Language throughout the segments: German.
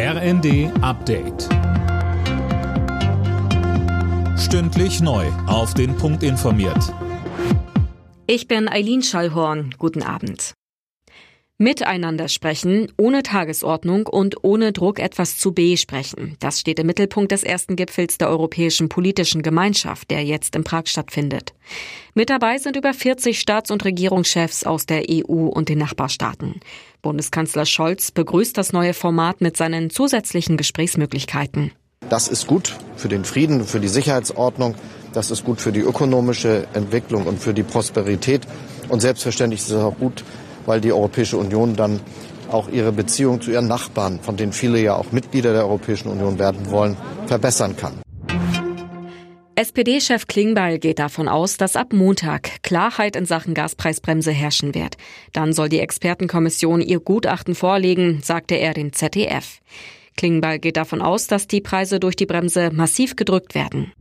RND Update. Stündlich neu. Auf den Punkt informiert. Ich bin Eileen Schallhorn. Guten Abend. Miteinander sprechen, ohne Tagesordnung und ohne Druck etwas zu besprechen. Das steht im Mittelpunkt des ersten Gipfels der Europäischen Politischen Gemeinschaft, der jetzt in Prag stattfindet. Mit dabei sind über 40 Staats- und Regierungschefs aus der EU und den Nachbarstaaten. Bundeskanzler Scholz begrüßt das neue Format mit seinen zusätzlichen Gesprächsmöglichkeiten. Das ist gut für den Frieden, für die Sicherheitsordnung, das ist gut für die ökonomische Entwicklung und für die Prosperität. Und selbstverständlich ist es auch gut weil die Europäische Union dann auch ihre Beziehung zu ihren Nachbarn, von denen viele ja auch Mitglieder der Europäischen Union werden wollen, verbessern kann. SPD-Chef Klingbeil geht davon aus, dass ab Montag Klarheit in Sachen Gaspreisbremse herrschen wird. Dann soll die Expertenkommission ihr Gutachten vorlegen, sagte er dem ZDF. Klingbeil geht davon aus, dass die Preise durch die Bremse massiv gedrückt werden.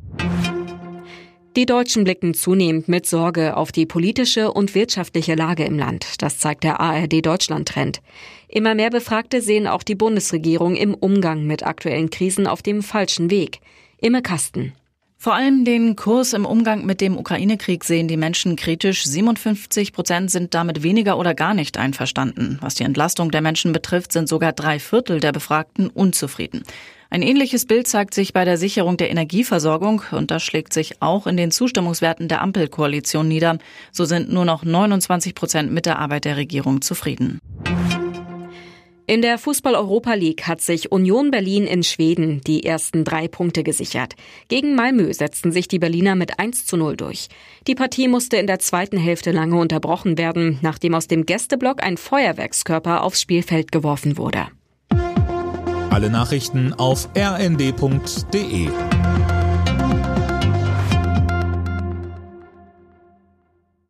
Die Deutschen blicken zunehmend mit Sorge auf die politische und wirtschaftliche Lage im Land. Das zeigt der ARD Deutschland Trend. Immer mehr Befragte sehen auch die Bundesregierung im Umgang mit aktuellen Krisen auf dem falschen Weg. Imme Kasten. Vor allem den Kurs im Umgang mit dem Ukraine-Krieg sehen die Menschen kritisch. 57 Prozent sind damit weniger oder gar nicht einverstanden. Was die Entlastung der Menschen betrifft, sind sogar drei Viertel der Befragten unzufrieden. Ein ähnliches Bild zeigt sich bei der Sicherung der Energieversorgung und das schlägt sich auch in den Zustimmungswerten der Ampelkoalition nieder. So sind nur noch 29 Prozent mit der Arbeit der Regierung zufrieden. In der Fußball-Europa League hat sich Union Berlin in Schweden die ersten drei Punkte gesichert. Gegen Malmö setzten sich die Berliner mit 1 zu 0 durch. Die Partie musste in der zweiten Hälfte lange unterbrochen werden, nachdem aus dem Gästeblock ein Feuerwerkskörper aufs Spielfeld geworfen wurde. Alle Nachrichten auf rnd.de